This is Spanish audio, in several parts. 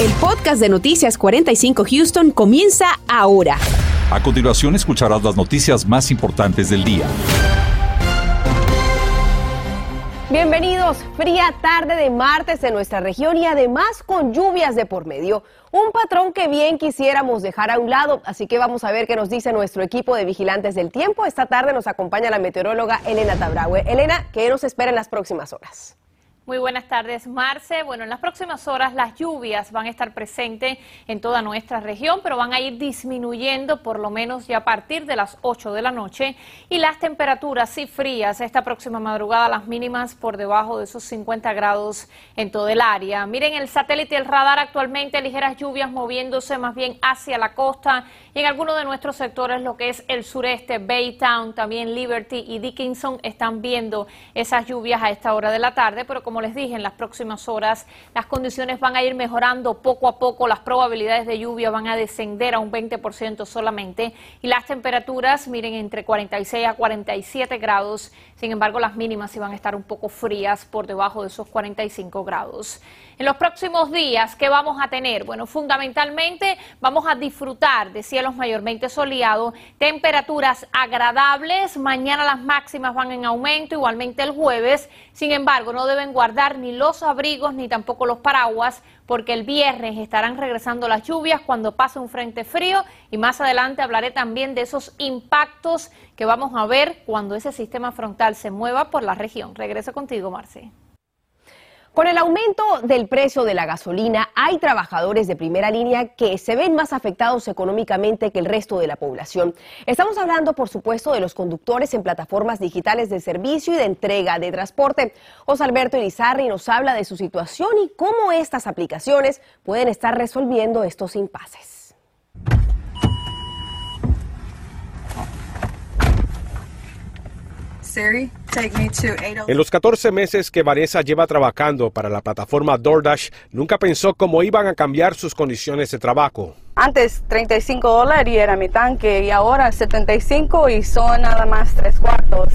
El podcast de Noticias 45 Houston comienza ahora. A continuación escucharás las noticias más importantes del día. Bienvenidos, fría tarde de martes en nuestra región y además con lluvias de por medio. Un patrón que bien quisiéramos dejar a un lado, así que vamos a ver qué nos dice nuestro equipo de vigilantes del tiempo. Esta tarde nos acompaña la meteoróloga Elena Tabraue. Elena, ¿qué nos espera en las próximas horas? Muy buenas tardes, Marce. Bueno, en las próximas horas las lluvias van a estar presentes en toda nuestra región, pero van a ir disminuyendo por lo menos ya a partir de las 8 de la noche. Y las temperaturas sí frías esta próxima madrugada, las mínimas por debajo de esos 50 grados en todo el área. Miren el satélite el radar actualmente, ligeras lluvias moviéndose más bien hacia la costa y en algunos de nuestros sectores, lo que es el sureste, Baytown, también Liberty y Dickinson, están viendo esas lluvias a esta hora de la tarde, pero como les dije, en las próximas horas las condiciones van a ir mejorando poco a poco, las probabilidades de lluvia van a descender a un 20% solamente y las temperaturas, miren, entre 46 a 47 grados, sin embargo las mínimas iban a estar un poco frías por debajo de esos 45 grados. En los próximos días, ¿qué vamos a tener? Bueno, fundamentalmente vamos a disfrutar de cielos mayormente soleados, temperaturas agradables, mañana las máximas van en aumento, igualmente el jueves, sin embargo no deben guardar dar ni los abrigos ni tampoco los paraguas, porque el viernes estarán regresando las lluvias cuando pase un frente frío y más adelante hablaré también de esos impactos que vamos a ver cuando ese sistema frontal se mueva por la región. Regreso contigo, Marce. Con el aumento del precio de la gasolina, hay trabajadores de primera línea que se ven más afectados económicamente que el resto de la población. Estamos hablando, por supuesto, de los conductores en plataformas digitales de servicio y de entrega de transporte. José Alberto Irizarri nos habla de su situación y cómo estas aplicaciones pueden estar resolviendo estos impases. En los 14 meses que Vanessa lleva trabajando para la plataforma DoorDash, nunca pensó cómo iban a cambiar sus condiciones de trabajo. Antes 35 dólares y era mi tanque y ahora 75 y son nada más tres cuartos.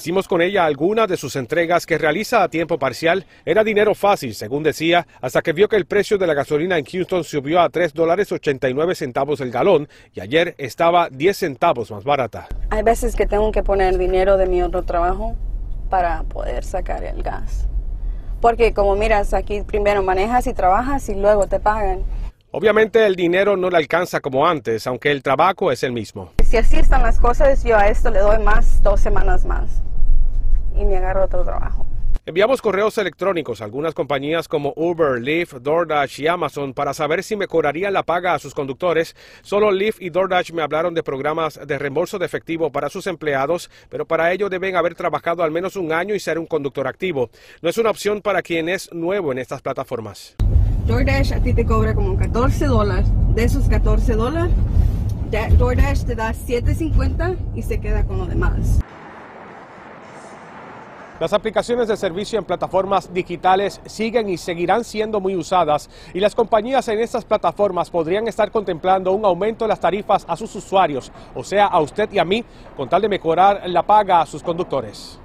Hicimos con ella algunas de sus entregas que realiza a tiempo parcial. Era dinero fácil, según decía, hasta que vio que el precio de la gasolina en Houston subió a 3 dólares 89 centavos el galón y ayer estaba 10 centavos más barata. Hay veces que tengo que poner dinero de mi otro trabajo para poder sacar el gas. Porque como miras, aquí primero manejas y trabajas y luego te pagan. Obviamente el dinero no le alcanza como antes, aunque el trabajo es el mismo. Si así están las cosas, yo a esto le doy más, dos semanas más y me agarro otro trabajo. Enviamos correos electrónicos a algunas compañías como Uber, Lyft, DoorDash y Amazon para saber si mejorarían la paga a sus conductores. Solo Lyft y DoorDash me hablaron de programas de reembolso de efectivo para sus empleados, pero para ello deben haber trabajado al menos un año y ser un conductor activo. No es una opción para quien es nuevo en estas plataformas. DoorDash a ti te cobra como 14 dólares. De esos 14 dólares, DoorDash te da 7.50 y se queda con lo demás. Las aplicaciones de servicio en plataformas digitales siguen y seguirán siendo muy usadas y las compañías en estas plataformas podrían estar contemplando un aumento de las tarifas a sus usuarios, o sea, a usted y a mí, con tal de mejorar la paga a sus conductores.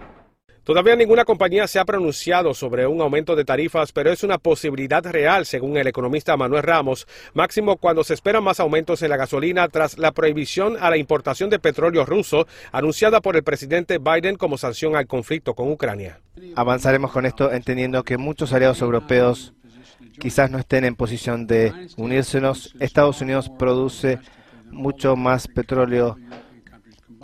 Todavía ninguna compañía se ha pronunciado sobre un aumento de tarifas, pero es una posibilidad real, según el economista Manuel Ramos, máximo cuando se esperan más aumentos en la gasolina tras la prohibición a la importación de petróleo ruso anunciada por el presidente Biden como sanción al conflicto con Ucrania. Avanzaremos con esto entendiendo que muchos aliados europeos quizás no estén en posición de unírsenos. Estados Unidos produce mucho más petróleo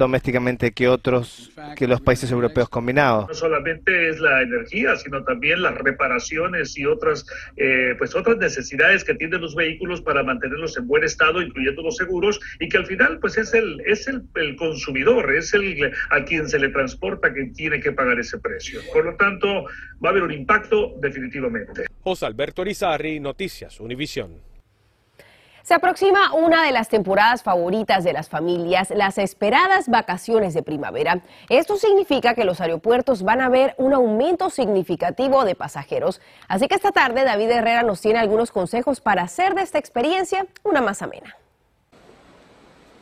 domésticamente que otros, que los países europeos combinados. No solamente es la energía, sino también las reparaciones y otras, eh, pues otras necesidades que tienen los vehículos para mantenerlos en buen estado, incluyendo los seguros, y que al final, pues es el, es el, el consumidor, es el a quien se le transporta quien tiene que pagar ese precio. Por lo tanto, va a haber un impacto definitivamente. José Alberto Rizarri, Noticias, Univisión. Se aproxima una de las temporadas favoritas de las familias, las esperadas vacaciones de primavera. Esto significa que los aeropuertos van a ver un aumento significativo de pasajeros. Así que esta tarde David Herrera nos tiene algunos consejos para hacer de esta experiencia una más amena.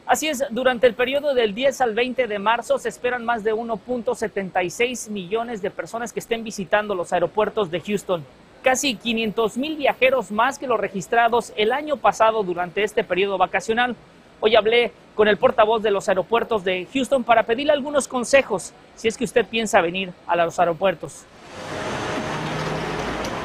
Así es, durante el periodo del 10 al 20 de marzo se esperan más de 1.76 millones de personas que estén visitando los aeropuertos de Houston. Casi 500 mil viajeros más que los registrados el año pasado durante este periodo vacacional. Hoy hablé con el portavoz de los aeropuertos de Houston para pedirle algunos consejos si es que usted piensa venir a los aeropuertos.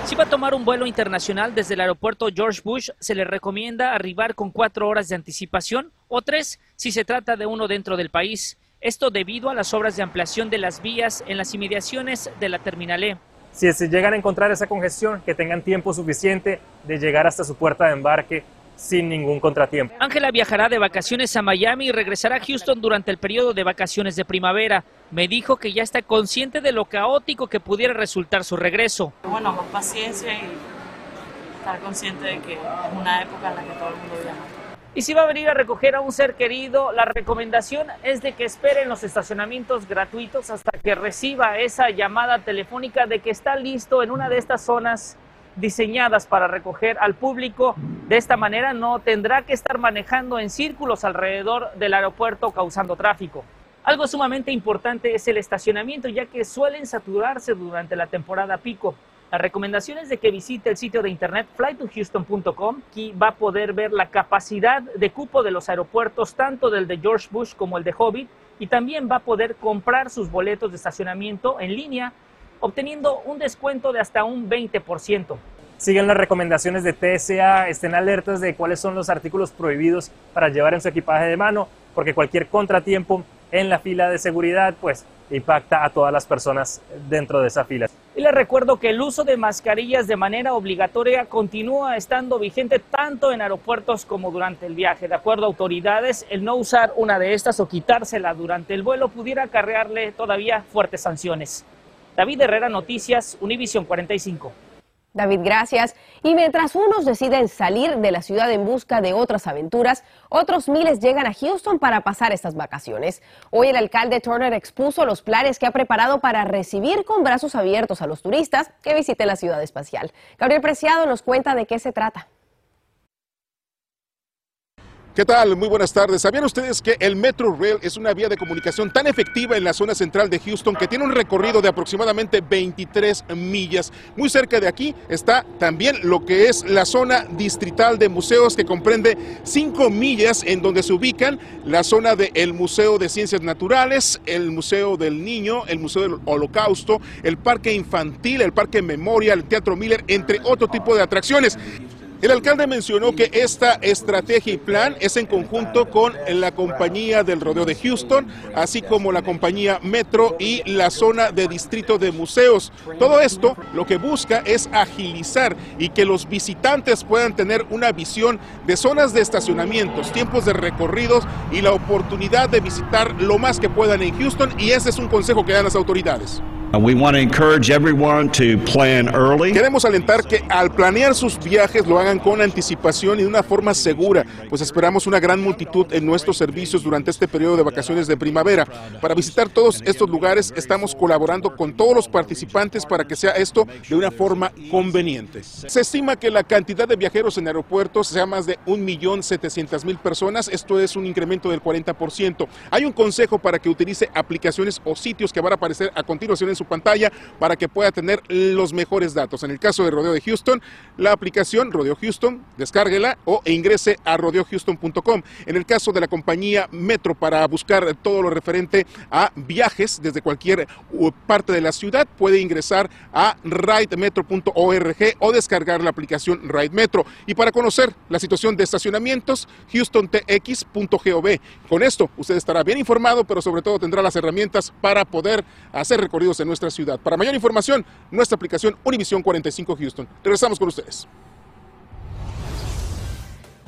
Si va a tomar un vuelo internacional desde el aeropuerto George Bush, se le recomienda arribar con cuatro horas de anticipación o tres si se trata de uno dentro del país. Esto debido a las obras de ampliación de las vías en las inmediaciones de la Terminal E. Si se llegan a encontrar esa congestión, que tengan tiempo suficiente de llegar hasta su puerta de embarque sin ningún contratiempo. Ángela viajará de vacaciones a Miami y regresará a Houston durante el periodo de vacaciones de primavera. Me dijo que ya está consciente de lo caótico que pudiera resultar su regreso. Bueno, más paciencia y estar consciente de que es una época en la que todo el mundo viaja. Y si va a venir a recoger a un ser querido, la recomendación es de que espere en los estacionamientos gratuitos hasta que reciba esa llamada telefónica de que está listo en una de estas zonas diseñadas para recoger al público. De esta manera no tendrá que estar manejando en círculos alrededor del aeropuerto causando tráfico. Algo sumamente importante es el estacionamiento, ya que suelen saturarse durante la temporada pico. La recomendación es de que visite el sitio de internet flytohouston.com y va a poder ver la capacidad de cupo de los aeropuertos, tanto del de George Bush como el de Hobbit, y también va a poder comprar sus boletos de estacionamiento en línea obteniendo un descuento de hasta un 20%. Sigan las recomendaciones de TSA, estén alertas de cuáles son los artículos prohibidos para llevar en su equipaje de mano, porque cualquier contratiempo en la fila de seguridad pues impacta a todas las personas dentro de esa fila. Les recuerdo que el uso de mascarillas de manera obligatoria continúa estando vigente tanto en aeropuertos como durante el viaje. De acuerdo a autoridades, el no usar una de estas o quitársela durante el vuelo pudiera acarrearle todavía fuertes sanciones. David Herrera, Noticias, Univisión 45. David, gracias. Y mientras unos deciden salir de la ciudad en busca de otras aventuras, otros miles llegan a Houston para pasar estas vacaciones. Hoy el alcalde Turner expuso los planes que ha preparado para recibir con brazos abiertos a los turistas que visiten la ciudad espacial. Gabriel Preciado nos cuenta de qué se trata. ¿Qué tal? Muy buenas tardes. ¿Sabían ustedes que el Metro Rail es una vía de comunicación tan efectiva en la zona central de Houston que tiene un recorrido de aproximadamente 23 millas? Muy cerca de aquí está también lo que es la zona distrital de museos que comprende 5 millas en donde se ubican la zona del Museo de Ciencias Naturales, el Museo del Niño, el Museo del Holocausto, el Parque Infantil, el Parque Memorial, el Teatro Miller, entre otro tipo de atracciones. El alcalde mencionó que esta estrategia y plan es en conjunto con la compañía del rodeo de Houston, así como la compañía Metro y la zona de distrito de museos. Todo esto lo que busca es agilizar y que los visitantes puedan tener una visión de zonas de estacionamientos, tiempos de recorridos y la oportunidad de visitar lo más que puedan en Houston y ese es un consejo que dan las autoridades. Queremos alentar que al planear sus viajes lo hagan con anticipación y de una forma segura, pues esperamos una gran multitud en nuestros servicios durante este periodo de vacaciones de primavera. Para visitar todos estos lugares estamos colaborando con todos los participantes para que sea esto de una forma conveniente. Se estima que la cantidad de viajeros en aeropuertos sea más de 1.700.000 personas, esto es un incremento del 40%. Hay un consejo para que utilice aplicaciones o sitios que van a aparecer a continuación en su pantalla para que pueda tener los mejores datos. En el caso de Rodeo de Houston, la aplicación Rodeo Houston, descárguela o e ingrese a rodeohouston.com. En el caso de la compañía Metro, para buscar todo lo referente a viajes desde cualquier parte de la ciudad, puede ingresar a ridemetro.org o descargar la aplicación Ride Metro. Y para conocer la situación de estacionamientos, houstontx.gov. Con esto, usted estará bien informado, pero sobre todo tendrá las herramientas para poder hacer recorridos en nuestra ciudad. Para mayor información, nuestra aplicación Univisión 45 Houston. Regresamos con ustedes.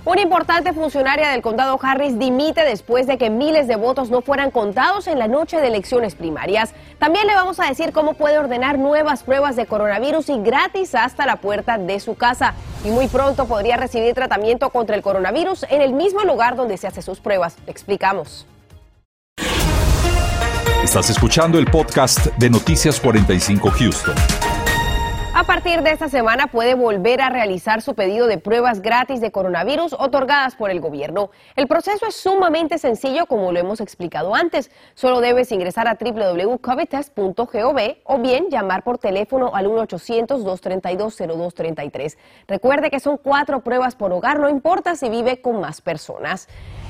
Una importante funcionaria del condado Harris dimite después de que miles de votos no fueran contados en la noche de elecciones primarias. También le vamos a decir cómo puede ordenar nuevas pruebas de coronavirus y gratis hasta la puerta de su casa. Y muy pronto podría recibir tratamiento contra el coronavirus en el mismo lugar donde se hace sus pruebas. Explicamos. Estás escuchando el podcast de Noticias 45 Houston. A partir de esta semana puede volver a realizar su pedido de pruebas gratis de coronavirus otorgadas por el gobierno. El proceso es sumamente sencillo como lo hemos explicado antes. Solo debes ingresar a www.covidtest.gov o bien llamar por teléfono al 1-800-232-0233. Recuerde que son cuatro pruebas por hogar, no importa si vive con más personas.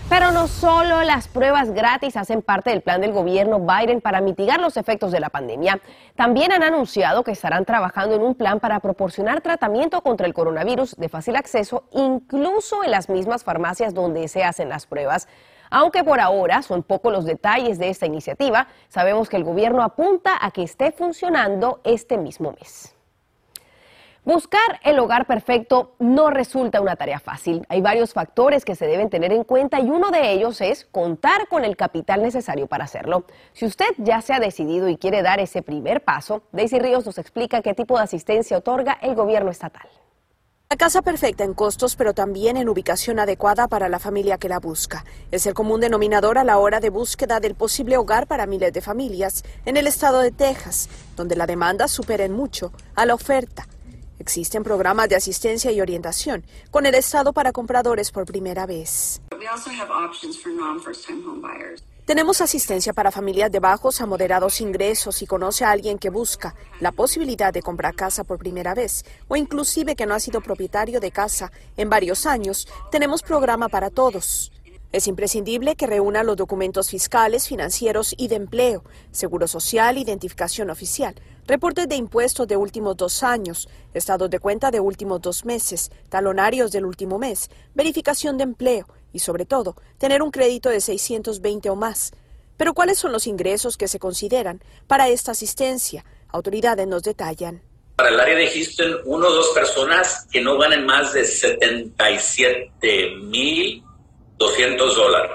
Pero no solo las pruebas gratis hacen parte del plan del gobierno Biden para mitigar los efectos de la pandemia. También han anunciado que estarán trabajando en un plan para proporcionar tratamiento contra el coronavirus de fácil acceso, incluso en las mismas farmacias donde se hacen las pruebas. Aunque por ahora son pocos los detalles de esta iniciativa, sabemos que el gobierno apunta a que esté funcionando este mismo mes. Buscar el hogar perfecto no resulta una tarea fácil. Hay varios factores que se deben tener en cuenta y uno de ellos es contar con el capital necesario para hacerlo. Si usted ya se ha decidido y quiere dar ese primer paso, Daisy Ríos nos explica qué tipo de asistencia otorga el gobierno estatal. La casa perfecta en costos, pero también en ubicación adecuada para la familia que la busca. Es el común denominador a la hora de búsqueda del posible hogar para miles de familias en el estado de Texas, donde la demanda supera en mucho a la oferta. Existen programas de asistencia y orientación con el Estado para compradores por primera vez. Tenemos asistencia para familias de bajos a moderados ingresos si conoce a alguien que busca la posibilidad de comprar casa por primera vez o inclusive que no ha sido propietario de casa en varios años. Tenemos programa para todos. Es imprescindible que reúna los documentos fiscales, financieros y de empleo, seguro social, identificación oficial, reportes de impuestos de últimos dos años, estados de cuenta de últimos dos meses, talonarios del último mes, verificación de empleo y, sobre todo, tener un crédito de 620 o más. Pero ¿cuáles son los ingresos que se consideran para esta asistencia? Autoridades nos detallan. Para el área de uno o dos personas que no ganen más de 77 mil 200 dólares.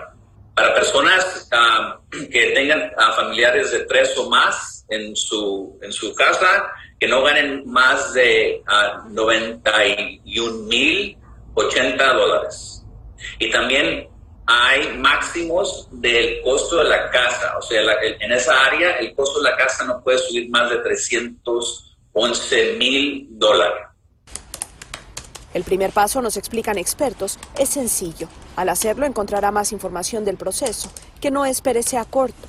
Para personas ah, que tengan ah, familiares de tres o más en su, en su casa, que no ganen más de 91 ah, mil 80 dólares. Y también hay máximos del costo de la casa. O sea, en esa área el costo de la casa no puede subir más de 311 mil dólares. El primer paso, nos explican expertos, es sencillo. Al hacerlo encontrará más información del proceso, que no espere sea corto.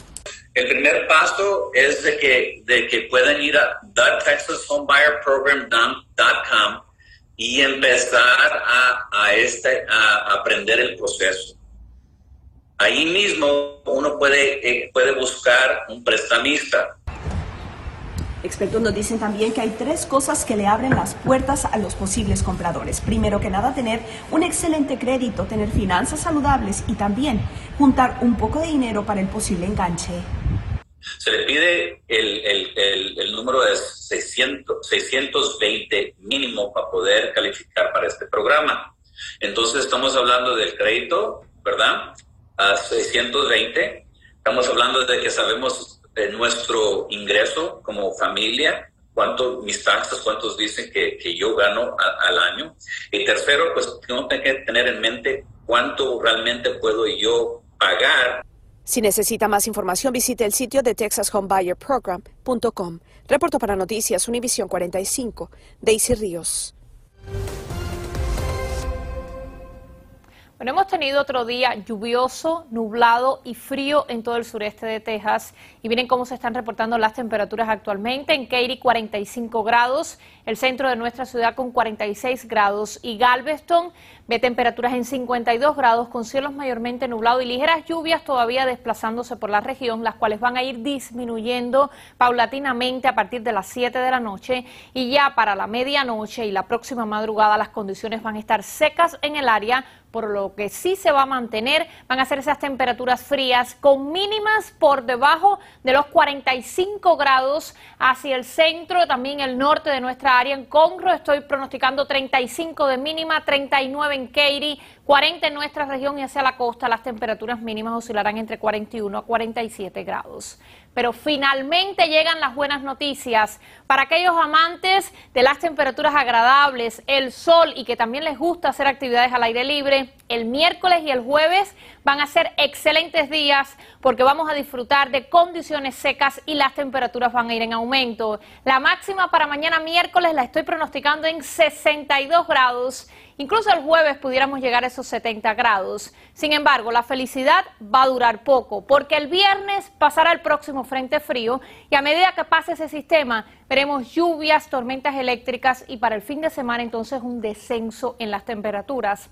El primer paso es de que, de que puedan ir a thetexashomebuyerprogram.com y empezar este, a aprender el proceso. Ahí mismo uno puede, eh, puede buscar un prestamista Expertos nos dicen también que hay tres cosas que le abren las puertas a los posibles compradores. Primero que nada, tener un excelente crédito, tener finanzas saludables y también juntar un poco de dinero para el posible enganche. Se le pide el, número de 600, 620 mínimo para poder calificar para este programa. Entonces estamos hablando del crédito, ¿verdad? A 620. Estamos hablando de que sabemos nuestro ingreso como familia, cuánto mis taxas, cuántos dicen que, que yo gano al año. Y tercero, pues tengo que tener en mente cuánto realmente puedo yo pagar. Si necesita más información, visite el sitio de texashomebuyerprogram.com. Reporto para Noticias Univisión 45, Daisy Ríos. Bueno, hemos tenido otro día lluvioso, nublado y frío en todo el sureste de Texas. Y miren cómo se están reportando las temperaturas actualmente. En Katy 45 grados, el centro de nuestra ciudad con 46 grados y Galveston ve temperaturas en 52 grados con cielos mayormente nublados y ligeras lluvias todavía desplazándose por la región, las cuales van a ir disminuyendo paulatinamente a partir de las 7 de la noche y ya para la medianoche y la próxima madrugada las condiciones van a estar secas en el área por lo que sí se va a mantener van a ser esas temperaturas frías con mínimas por debajo de los 45 grados hacia el centro, también el norte de nuestra área. En Conroe estoy pronosticando 35 de mínima, 39 en Katy, 40 en nuestra región y hacia la costa las temperaturas mínimas oscilarán entre 41 a 47 grados. Pero finalmente llegan las buenas noticias para aquellos amantes de las temperaturas agradables, el sol y que también les gusta hacer actividades al aire libre. El miércoles y el jueves van a ser excelentes días porque vamos a disfrutar de condiciones secas y las temperaturas van a ir en aumento. La máxima para mañana miércoles la estoy pronosticando en 62 grados Incluso el jueves pudiéramos llegar a esos 70 grados. Sin embargo, la felicidad va a durar poco, porque el viernes pasará el próximo frente frío y a medida que pase ese sistema, veremos lluvias, tormentas eléctricas y para el fin de semana entonces un descenso en las temperaturas.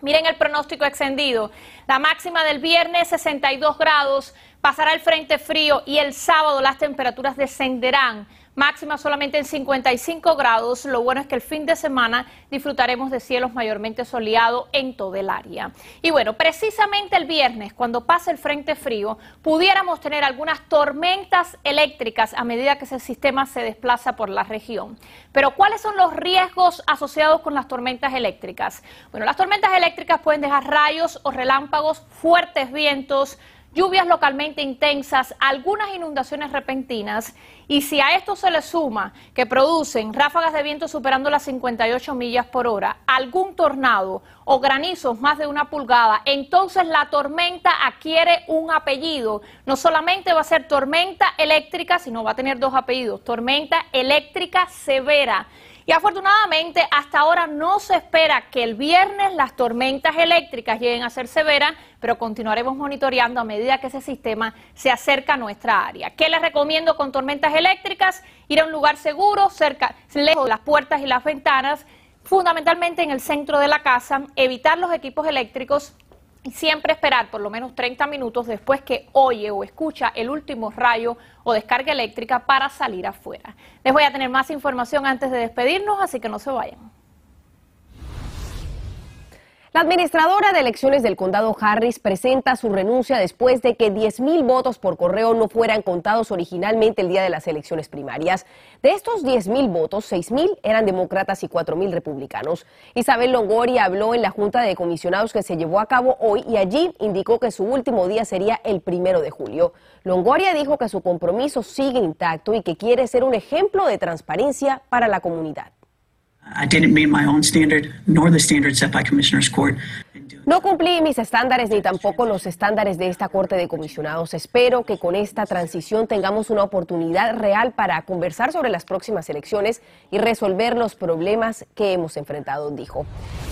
Miren el pronóstico extendido. La máxima del viernes 62 grados, pasará el frente frío y el sábado las temperaturas descenderán máxima solamente en 55 grados. Lo bueno es que el fin de semana disfrutaremos de cielos mayormente soleados en todo el área. Y bueno, precisamente el viernes, cuando pase el frente frío, pudiéramos tener algunas tormentas eléctricas a medida que ese sistema se desplaza por la región. Pero ¿cuáles son los riesgos asociados con las tormentas eléctricas? Bueno, las tormentas eléctricas pueden dejar rayos o relámpagos, fuertes vientos, lluvias localmente intensas, algunas inundaciones repentinas y si a esto se le suma que producen ráfagas de viento superando las 58 millas por hora, algún tornado o granizos más de una pulgada, entonces la tormenta adquiere un apellido. No solamente va a ser tormenta eléctrica, sino va a tener dos apellidos, tormenta eléctrica severa. Y afortunadamente hasta ahora no se espera que el viernes las tormentas eléctricas lleguen a ser severas, pero continuaremos monitoreando a medida que ese sistema se acerca a nuestra área. ¿Qué les recomiendo con tormentas eléctricas? Ir a un lugar seguro, cerca, lejos de las puertas y las ventanas, fundamentalmente en el centro de la casa, evitar los equipos eléctricos siempre esperar por lo menos 30 minutos después que oye o escucha el último rayo o descarga eléctrica para salir afuera. Les voy a tener más información antes de despedirnos, así que no se vayan. La administradora de elecciones del condado Harris presenta su renuncia después de que 10.000 votos por correo no fueran contados originalmente el día de las elecciones primarias. De estos 10.000 votos, 6.000 eran demócratas y 4.000 republicanos. Isabel Longoria habló en la Junta de Comisionados que se llevó a cabo hoy y allí indicó que su último día sería el primero de julio. Longoria dijo que su compromiso sigue intacto y que quiere ser un ejemplo de transparencia para la comunidad. I didn't meet my own standard nor the standard set by Commissioner's Court. No cumplí mis estándares ni tampoco los estándares de esta Corte de Comisionados. Espero que con esta transición tengamos una oportunidad real para conversar sobre las próximas elecciones y resolver los problemas que hemos enfrentado, dijo.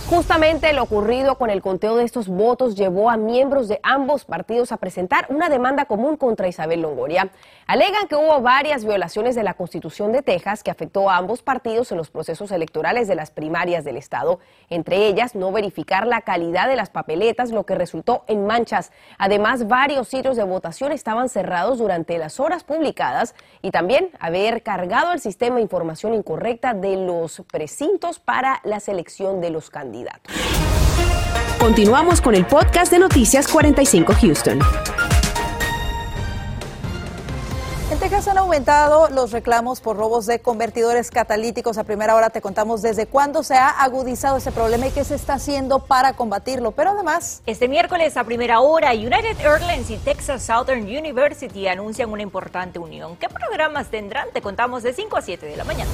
Justamente lo ocurrido con el conteo de estos votos llevó a miembros de ambos partidos a presentar una demanda común contra Isabel Longoria. Alegan que hubo varias violaciones de la Constitución de Texas que afectó a ambos partidos en los procesos electorales de las primarias del Estado, entre ellas no verificar la calidad de la las papeletas, lo que resultó en manchas. Además, varios sitios de votación estaban cerrados durante las horas publicadas y también haber cargado el sistema información incorrecta de los precintos para la selección de los candidatos. Continuamos con el podcast de Noticias 45 Houston. En Texas han aumentado los reclamos por robos de convertidores catalíticos. A primera hora te contamos desde cuándo se ha agudizado ese problema y qué se está haciendo para combatirlo. Pero además... Este miércoles a primera hora, United Airlines y Texas Southern University anuncian una importante unión. ¿Qué programas tendrán? Te contamos de 5 a 7 de la mañana.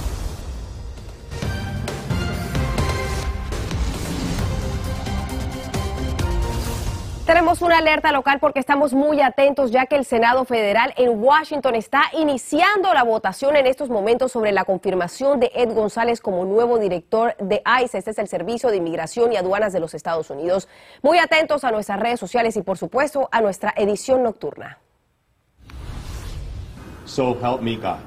Tenemos una alerta local porque estamos muy atentos ya que el Senado Federal en Washington está iniciando la votación en estos momentos sobre la confirmación de Ed González como nuevo director de ICE. Este es el Servicio de Inmigración y Aduanas de los Estados Unidos. Muy atentos a nuestras redes sociales y por supuesto a nuestra edición nocturna. So help me God.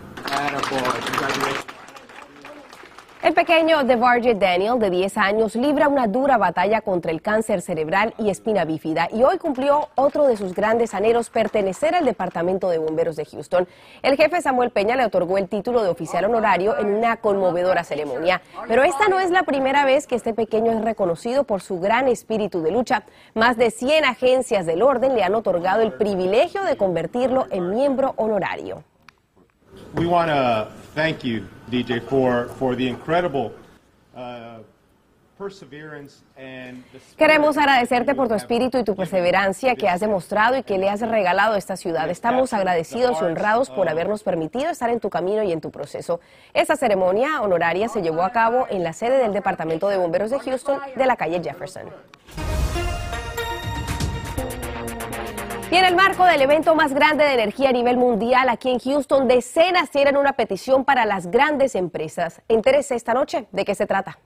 El pequeño DeVarge Daniel, de 10 años, libra una dura batalla contra el cáncer cerebral y espina bífida y hoy cumplió otro de sus grandes anhelos, pertenecer al Departamento de Bomberos de Houston. El jefe Samuel Peña le otorgó el título de oficial honorario en una conmovedora ceremonia. Pero esta no es la primera vez que este pequeño es reconocido por su gran espíritu de lucha. Más de 100 agencias del orden le han otorgado el privilegio de convertirlo en miembro honorario. We want to thank you, DJ, for, for the incredible uh, Queremos agradecerte por tu espíritu y tu perseverancia que has demostrado y que le has regalado a esta ciudad. Estamos agradecidos y honrados por habernos permitido estar en tu camino y en tu proceso. Esta ceremonia honoraria se llevó a cabo en la sede del Departamento de Bomberos de Houston de la calle Jefferson. Y en el marco del evento más grande de energía a nivel mundial aquí en Houston, decenas tienen una petición para las grandes empresas. Entérese esta noche de qué se trata.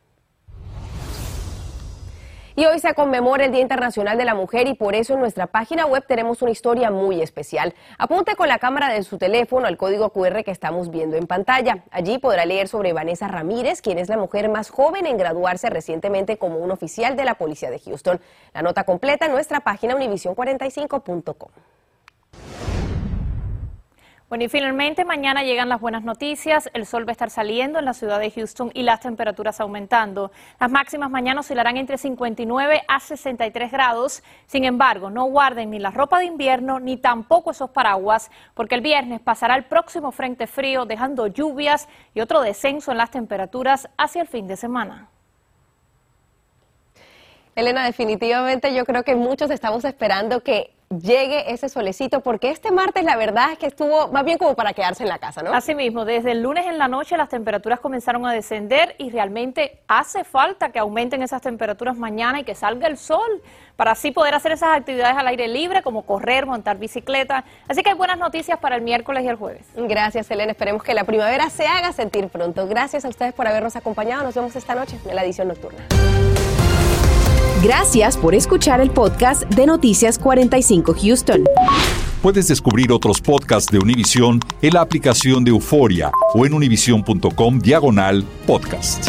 Y hoy se conmemora el Día Internacional de la Mujer y por eso en nuestra página web tenemos una historia muy especial. Apunte con la cámara de su teléfono al código QR que estamos viendo en pantalla. Allí podrá leer sobre Vanessa Ramírez, quien es la mujer más joven en graduarse recientemente como un oficial de la Policía de Houston. La nota completa en nuestra página univision45.com. Bueno, y finalmente mañana llegan las buenas noticias. El sol va a estar saliendo en la ciudad de Houston y las temperaturas aumentando. Las máximas mañana oscilarán entre 59 a 63 grados. Sin embargo, no guarden ni la ropa de invierno ni tampoco esos paraguas, porque el viernes pasará el próximo frente frío, dejando lluvias y otro descenso en las temperaturas hacia el fin de semana. Elena, definitivamente yo creo que muchos estamos esperando que llegue ese solecito, porque este martes la verdad es que estuvo más bien como para quedarse en la casa, ¿no? Así mismo, desde el lunes en la noche las temperaturas comenzaron a descender y realmente hace falta que aumenten esas temperaturas mañana y que salga el sol para así poder hacer esas actividades al aire libre como correr, montar bicicleta. Así que hay buenas noticias para el miércoles y el jueves. Gracias, Elena. Esperemos que la primavera se haga sentir pronto. Gracias a ustedes por habernos acompañado. Nos vemos esta noche en la edición nocturna. Gracias por escuchar el podcast de Noticias 45 Houston. Puedes descubrir otros podcasts de Univision en la aplicación de Euforia o en univision.com diagonal podcast.